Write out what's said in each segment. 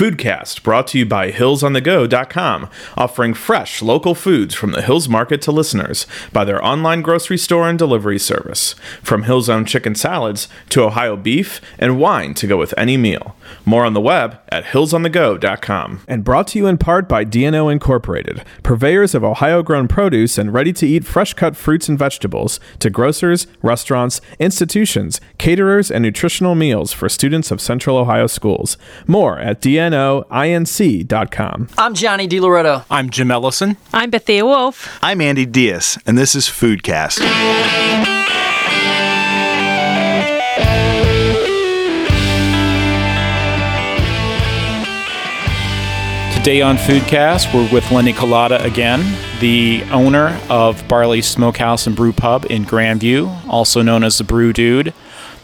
Foodcast brought to you by HillsOnTheGo.com, offering fresh local foods from the Hills Market to listeners by their online grocery store and delivery service. From Hill's own chicken salads to Ohio beef and wine to go with any meal. More on the web at HillsOnTheGo.com. And brought to you in part by DNO Incorporated, purveyors of Ohio grown produce and ready to eat fresh cut fruits and vegetables to grocers, restaurants, institutions, caterers, and nutritional meals for students of Central Ohio schools. More at DNOINC.com. I'm Johnny DiLoretto. I'm Jim Ellison. I'm Bethia Wolf. I'm Andy Diaz, and this is Foodcast. Today on Foodcast, we're with Lenny Kolada again, the owner of Barley Smokehouse and Brew Pub in Grandview, also known as the Brew Dude.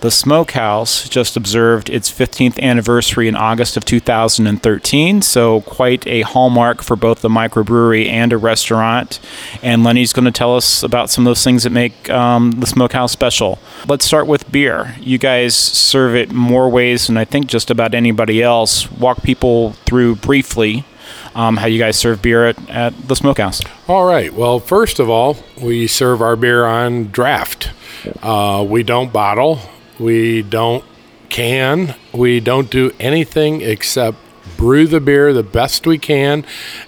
The Smokehouse just observed its 15th anniversary in August of 2013, so quite a hallmark for both the microbrewery and a restaurant. And Lenny's going to tell us about some of those things that make um, the Smokehouse special. Let's start with beer. You guys serve it more ways than I think just about anybody else. Walk people through briefly um, how you guys serve beer at, at the Smokehouse. All right. Well, first of all, we serve our beer on draft. Uh, we don't bottle. We don't can. We don't do anything except brew the beer the best we can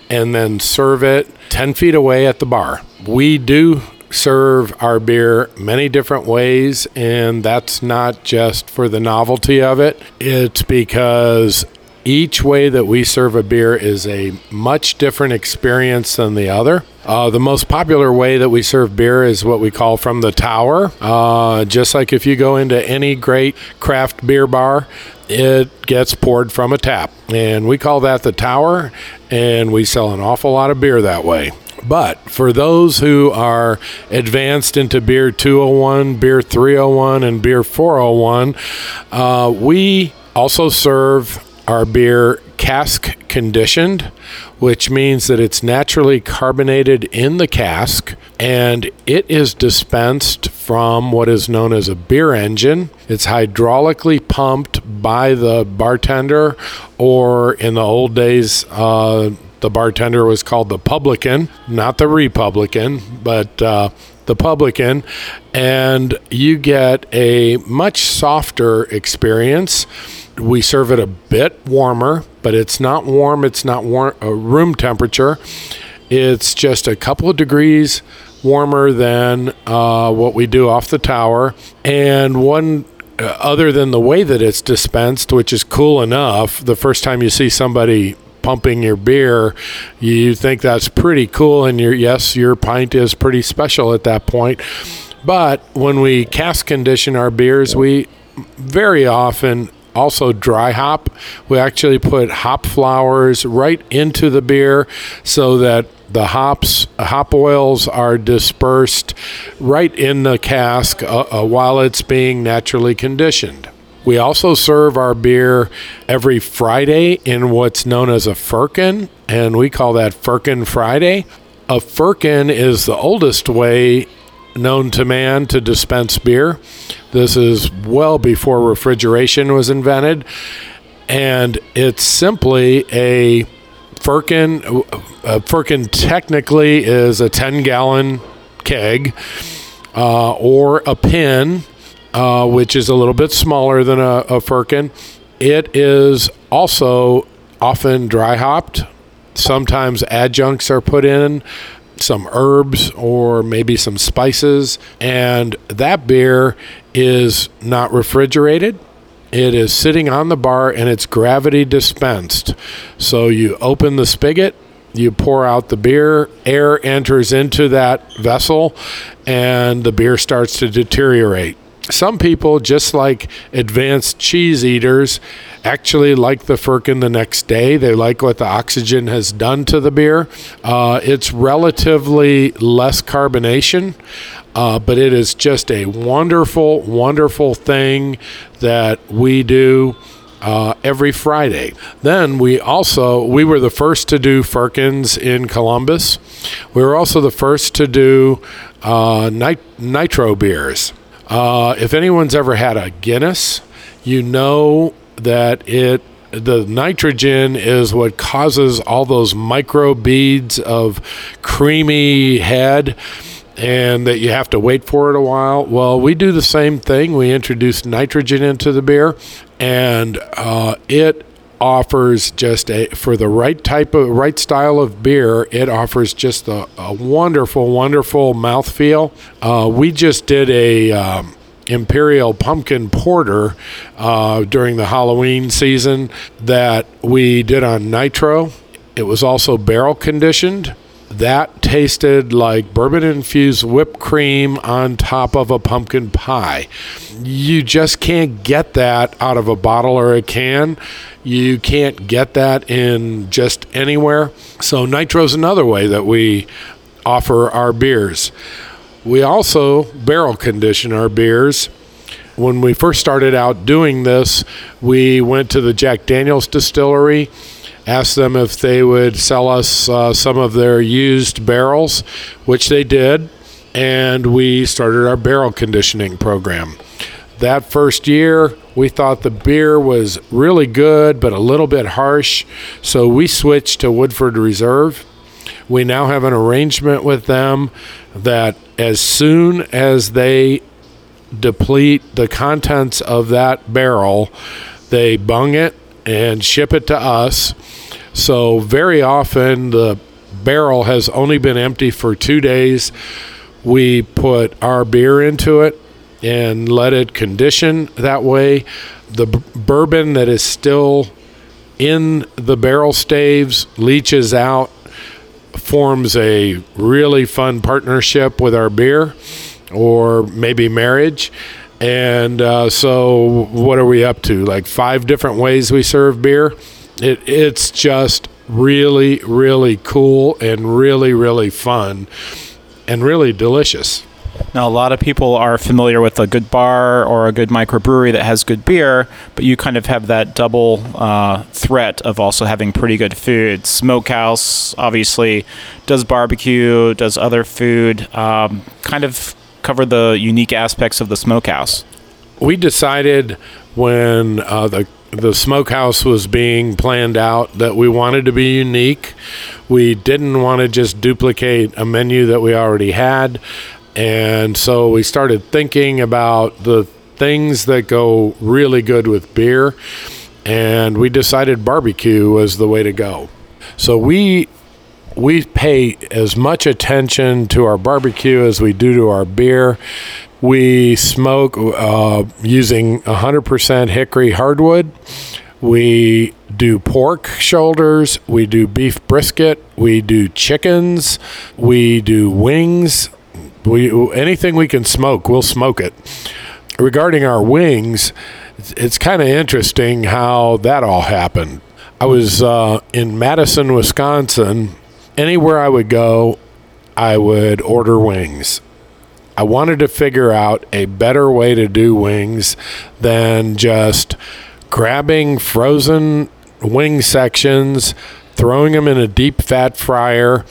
and then serve it 10 feet away at the bar. We do serve our beer many different ways, and that's not just for the novelty of it, it's because each way that we serve a beer is a much different experience than the other. Uh, the most popular way that we serve beer is what we call from the tower. Uh, just like if you go into any great craft beer bar, it gets poured from a tap. And we call that the tower, and we sell an awful lot of beer that way. But for those who are advanced into beer 201, beer 301, and beer 401, uh, we also serve our beer cask conditioned, which means that it's naturally carbonated in the cask and it is dispensed from what is known as a beer engine. It's hydraulically pumped by the bartender, or in the old days, uh, the bartender was called the publican, not the Republican, but uh, the publican, and you get a much softer experience we serve it a bit warmer, but it's not warm. It's not warm, uh, room temperature. It's just a couple of degrees warmer than uh, what we do off the tower. And one, uh, other than the way that it's dispensed, which is cool enough, the first time you see somebody pumping your beer, you think that's pretty cool. And your yes, your pint is pretty special at that point. But when we cask condition our beers, we very often also dry hop. We actually put hop flowers right into the beer so that the hops hop oils are dispersed right in the cask uh, uh, while it's being naturally conditioned. We also serve our beer every Friday in what's known as a firkin, and we call that Firkin Friday. A firkin is the oldest way known to man to dispense beer. This is well before refrigeration was invented. And it's simply a firkin. A firkin technically is a 10 gallon keg uh, or a pin, uh, which is a little bit smaller than a, a firkin. It is also often dry hopped. Sometimes adjuncts are put in some herbs or maybe some spices. And that beer is not refrigerated. It is sitting on the bar and it's gravity dispensed. So you open the spigot, you pour out the beer, air enters into that vessel, and the beer starts to deteriorate. Some people, just like advanced cheese eaters, actually like the firkin the next day. They like what the oxygen has done to the beer. Uh, it's relatively less carbonation, uh, but it is just a wonderful, wonderful thing that we do. Uh, every Friday. Then we also we were the first to do firkins in Columbus. We were also the first to do uh, nit- nitro beers. Uh, if anyone's ever had a Guinness, you know that it the nitrogen is what causes all those micro beads of creamy head and that you have to wait for it a while. Well, we do the same thing. We introduce nitrogen into the beer, and uh, it offers just a for the right type of right style of beer it offers just a, a wonderful wonderful mouthfeel. Uh, we just did a um, imperial pumpkin porter uh, during the halloween season that we did on nitro. It was also barrel conditioned that tasted like bourbon infused whipped cream on top of a pumpkin pie. You just can't get that out of a bottle or a can. You can't get that in just anywhere. So, nitro's another way that we offer our beers. We also barrel condition our beers. When we first started out doing this, we went to the Jack Daniels distillery asked them if they would sell us uh, some of their used barrels, which they did, and we started our barrel conditioning program. That first year, we thought the beer was really good, but a little bit harsh, so we switched to Woodford Reserve. We now have an arrangement with them that as soon as they deplete the contents of that barrel, they bung it and ship it to us. So, very often the barrel has only been empty for two days. We put our beer into it and let it condition that way. The b- bourbon that is still in the barrel staves leaches out, forms a really fun partnership with our beer or maybe marriage. And uh, so, what are we up to? Like five different ways we serve beer. It, it's just really, really cool and really, really fun and really delicious. Now, a lot of people are familiar with a good bar or a good microbrewery that has good beer, but you kind of have that double uh, threat of also having pretty good food. Smokehouse obviously does barbecue, does other food. Um, kind of cover the unique aspects of the smokehouse? We decided when uh, the the smokehouse was being planned out that we wanted to be unique. We didn't want to just duplicate a menu that we already had. And so we started thinking about the things that go really good with beer. And we decided barbecue was the way to go. So we we pay as much attention to our barbecue as we do to our beer. We smoke uh, using 100% hickory hardwood. We do pork shoulders. We do beef brisket. We do chickens. We do wings. We anything we can smoke, we'll smoke it. Regarding our wings, it's kind of interesting how that all happened. I was uh, in Madison, Wisconsin, anywhere I would go, I would order wings. I wanted to figure out a better way to do wings than just grabbing frozen wing sections, throwing them in a deep fat fryer,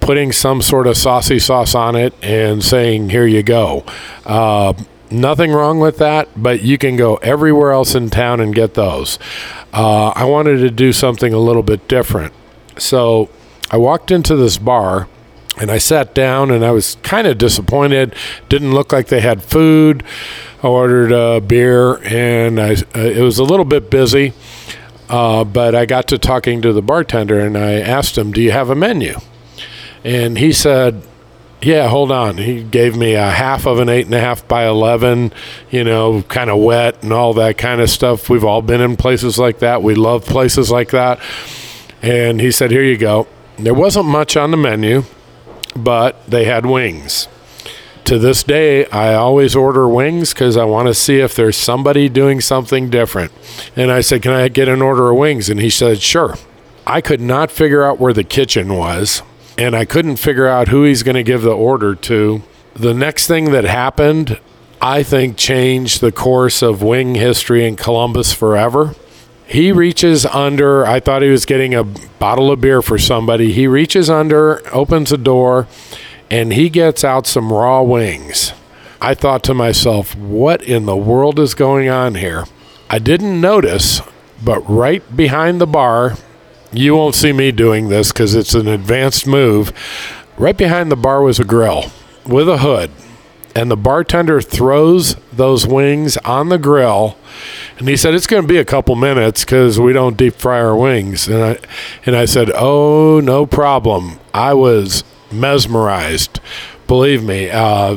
putting some sort of saucy sauce on it, and saying, Here you go. Uh, nothing wrong with that, but you can go everywhere else in town and get those. Uh, I wanted to do something a little bit different. So I walked into this bar and I sat down and I was kind of disappointed. Didn't look like they had food. I ordered a beer and I, uh, it was a little bit busy. Uh, but I got to talking to the bartender and I asked him, Do you have a menu? And he said, Yeah, hold on. He gave me a half of an eight and a half by 11, you know, kind of wet and all that kind of stuff. We've all been in places like that. We love places like that. And he said, Here you go. There wasn't much on the menu, but they had wings. To this day, I always order wings because I want to see if there's somebody doing something different. And I said, Can I get an order of wings? And he said, Sure. I could not figure out where the kitchen was, and I couldn't figure out who he's going to give the order to. The next thing that happened, I think, changed the course of wing history in Columbus forever. He reaches under, I thought he was getting a bottle of beer for somebody. He reaches under, opens a door, and he gets out some raw wings. I thought to myself, what in the world is going on here? I didn't notice but right behind the bar, you won't see me doing this because it's an advanced move. Right behind the bar was a grill with a hood, and the bartender throws those wings on the grill. And he said it's going to be a couple minutes because we don't deep fry our wings. And I and I said, "Oh, no problem." I was mesmerized. Believe me, uh,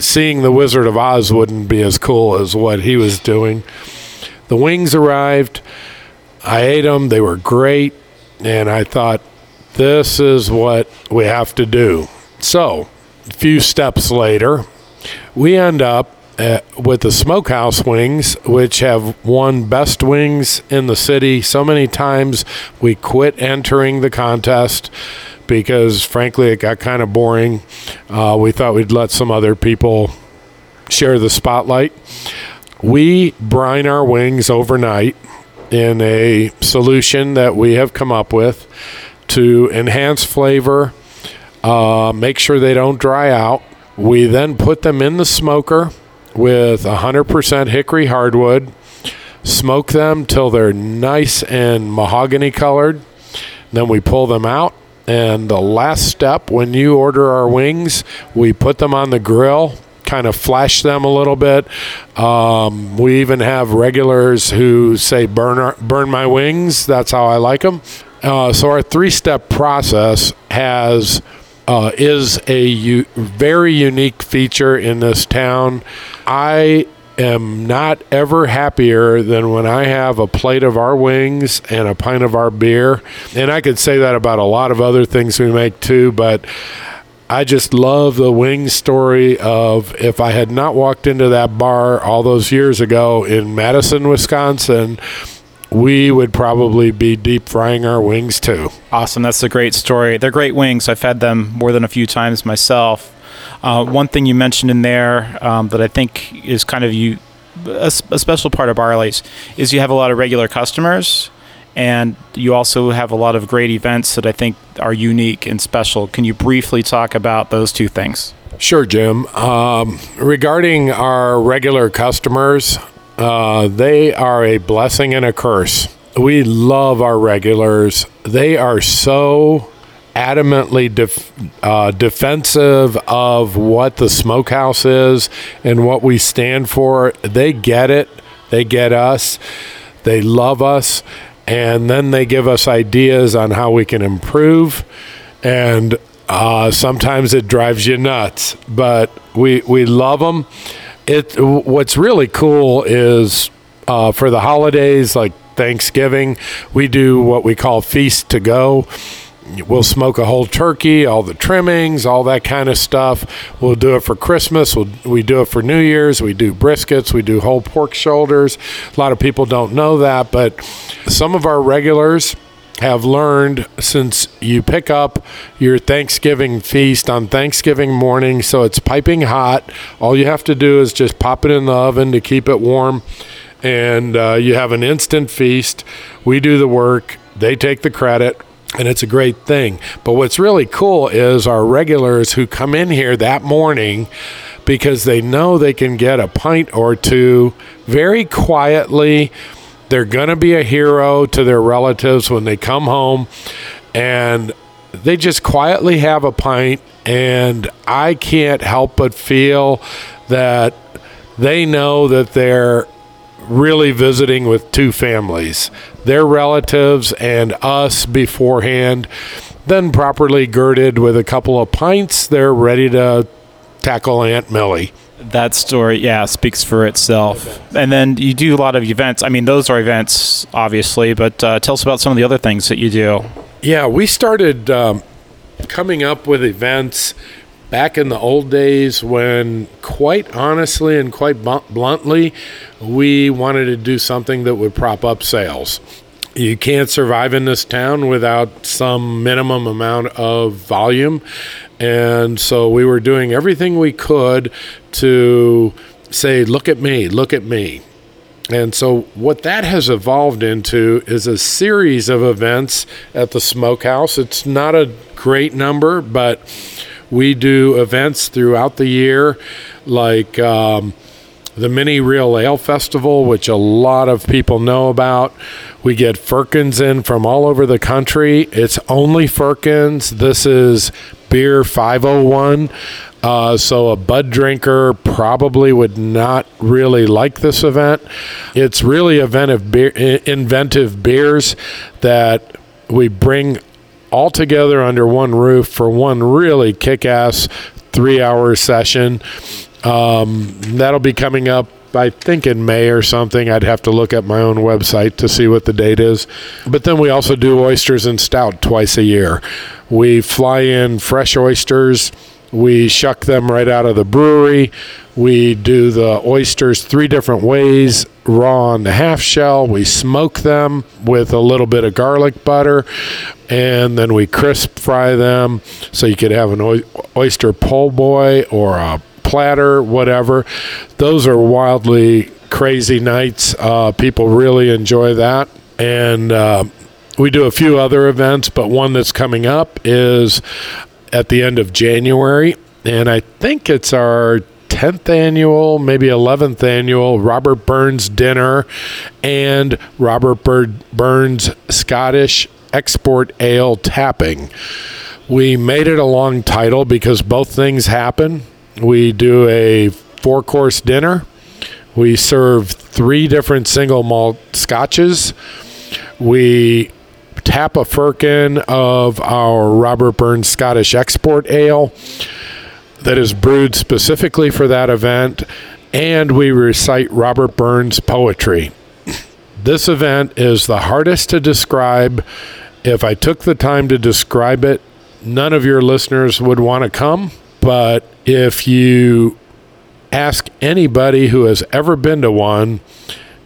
seeing the Wizard of Oz wouldn't be as cool as what he was doing. The wings arrived. I ate them. They were great. And I thought, this is what we have to do. So, few steps later, we end up uh, with the smokehouse wings, which have won best wings in the city so many times. We quit entering the contest because, frankly, it got kind of boring. Uh, we thought we'd let some other people share the spotlight. We brine our wings overnight in a solution that we have come up with to enhance flavor, uh, make sure they don't dry out. We then put them in the smoker with 100% hickory hardwood, smoke them till they're nice and mahogany colored. Then we pull them out. And the last step, when you order our wings, we put them on the grill kind of flash them a little bit. Um, we even have regulars who say burn our, burn my wings. That's how I like them. Uh, so our three-step process has uh, is a u- very unique feature in this town. I am not ever happier than when I have a plate of our wings and a pint of our beer. And I could say that about a lot of other things we make too, but I just love the wing story of if I had not walked into that bar all those years ago in Madison, Wisconsin, we would probably be deep frying our wings too. Awesome. That's a great story. They're great wings. I've had them more than a few times myself. Uh, one thing you mentioned in there um, that I think is kind of you a, a special part of Barley's is you have a lot of regular customers and you also have a lot of great events that I think are unique and special. Can you briefly talk about those two things? Sure, Jim. Um, regarding our regular customers, uh, they are a blessing and a curse. We love our regulars. They are so adamantly def- uh, defensive of what the smokehouse is and what we stand for. They get it, they get us, they love us and then they give us ideas on how we can improve. And uh, sometimes it drives you nuts, but we we love them. It what's really cool is uh, for the holidays like Thanksgiving, we do what we call feast to go we'll smoke a whole turkey, all the trimmings, all that kind of stuff. We'll do it for Christmas. We'll, we do it for New Year's. We do briskets. We do whole pork shoulders. A lot of people don't know that, but some of our regulars have learned since you pick up your Thanksgiving feast on Thanksgiving morning, so it's piping hot. All you have to do is just pop it in the oven to keep it warm, and uh, you have an instant feast. We do the work, they take the credit and it's a great thing. But what's really cool is our regulars who come in here that morning because they know they can get a pint or two very quietly. They're going to be a hero to their relatives when they come home and they just quietly have a pint and I can't help but feel that they know that they're really visiting with two families their relatives and us beforehand. Then, properly girded with a couple of pints, they're ready to tackle Aunt Millie. That story, yeah, speaks for itself. And then you do a lot of events. I mean, those are events, obviously, but uh, tell us about some of the other things that you do. Yeah, we started um, coming up with events back in the old days when, quite honestly and quite bluntly, we wanted to do something that would prop up sales. You can't survive in this town without some minimum amount of volume. And so we were doing everything we could to say, look at me, look at me. And so, what that has evolved into is a series of events at the smokehouse. It's not a great number, but we do events throughout the year, like um, the Mini Real Ale Festival, which a lot of people know about. We get firkins in from all over the country. It's only firkins. This is beer 501. Uh, so a bud drinker probably would not really like this event. It's really event of beer, inventive beers that we bring all together under one roof for one really kick-ass three-hour session. Um, that'll be coming up I think in May or something. I'd have to look at my own website to see what the date is. But then we also do oysters and stout twice a year. We fly in fresh oysters. We shuck them right out of the brewery. We do the oysters three different ways raw on the half shell. We smoke them with a little bit of garlic butter, and then we crisp fry them. So you could have an oyster po' boy or a platter, whatever. Those are wildly crazy nights. Uh, people really enjoy that. And uh, we do a few other events, but one that's coming up is at the end of January. And I think it's our 10th annual, maybe 11th annual Robert Burns dinner and Robert Burns Scottish Export Ale tapping. We made it a long title because both things happen. We do a four course dinner. We serve three different single malt scotches. We tap a firkin of our Robert Burns Scottish Export Ale that is brewed specifically for that event, and we recite Robert Burns poetry. This event is the hardest to describe. If I took the time to describe it, none of your listeners would want to come. But if you ask anybody who has ever been to one,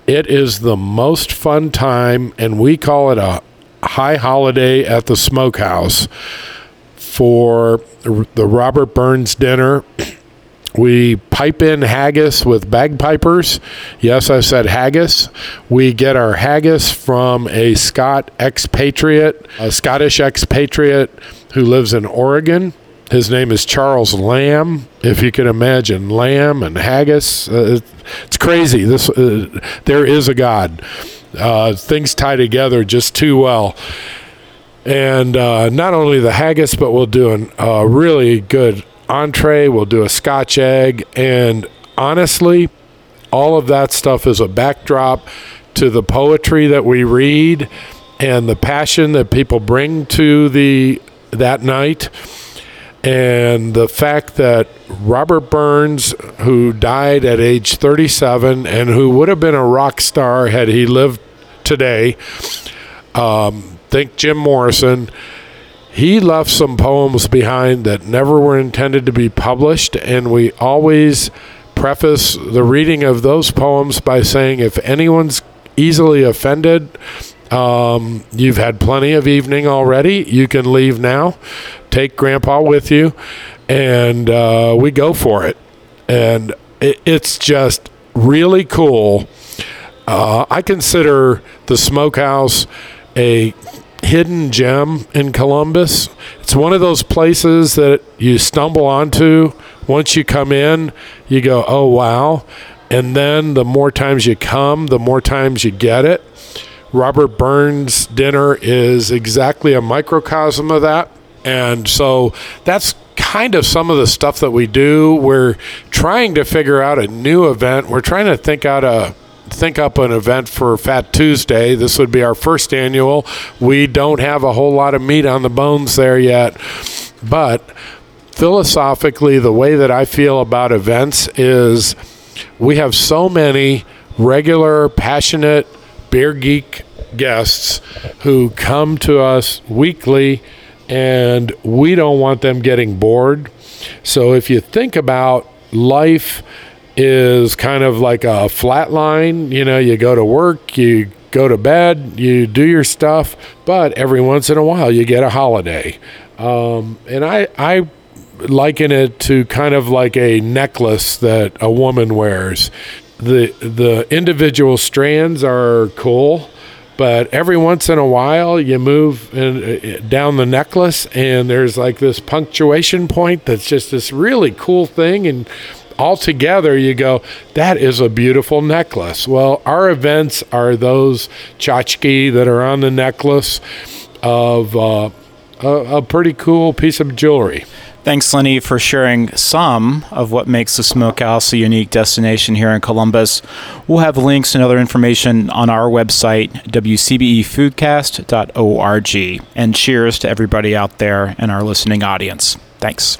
it is the most fun time, and we call it a high holiday at the smokehouse for the Robert Burns dinner. We pipe in haggis with bagpipers. Yes, I said haggis. We get our haggis from a Scot expatriate, a Scottish expatriate who lives in Oregon. His name is Charles Lamb, if you can imagine. Lamb and haggis. Uh, it's crazy. This uh, There is a God. Uh, things tie together just too well. And uh, not only the haggis, but we'll do a really good entree. We'll do a scotch egg. And honestly, all of that stuff is a backdrop to the poetry that we read and the passion that people bring to the that night and the fact that Robert Burns, who died at age 37 and who would have been a rock star had he lived today, um, think Jim Morrison, he left some poems behind that never were intended to be published, and we always preface the reading of those poems by saying if anyone's easily offended, um, you've had plenty of evening already. You can leave now. Take Grandpa with you, and uh, we go for it. And it, it's just really cool. Uh, I consider the smokehouse a hidden gem in Columbus. It's one of those places that you stumble onto. Once you come in, you go, oh, wow. And then the more times you come, the more times you get it. Robert Burns' dinner is exactly a microcosm of that. And so that's kind of some of the stuff that we do. We're trying to figure out a new event. We're trying to think out a think up an event for Fat Tuesday. This would be our first annual. We don't have a whole lot of meat on the bones there yet. But philosophically, the way that I feel about events is we have so many regular, passionate beer geek guests who come to us weekly and we don't want them getting bored. So if you think about life is kind of like a flat line, you know, you go to work, you go to bed, you do your stuff, but every once in a while you get a holiday. Um, and I, I liken it to kind of like a necklace that a woman wears the the individual strands are cool but every once in a while you move in, uh, down the necklace and there's like this punctuation point that's just this really cool thing and all together you go, that is a beautiful necklace. Well, our events are those tchotchke that are on the necklace of uh, a, a pretty cool piece of jewelry. Thanks, Lenny, for sharing some of what makes the Smokehouse a unique destination here in Columbus. We'll have links and other information on our website, wcbefoodcast.org. And cheers to everybody out there and our listening audience. Thanks.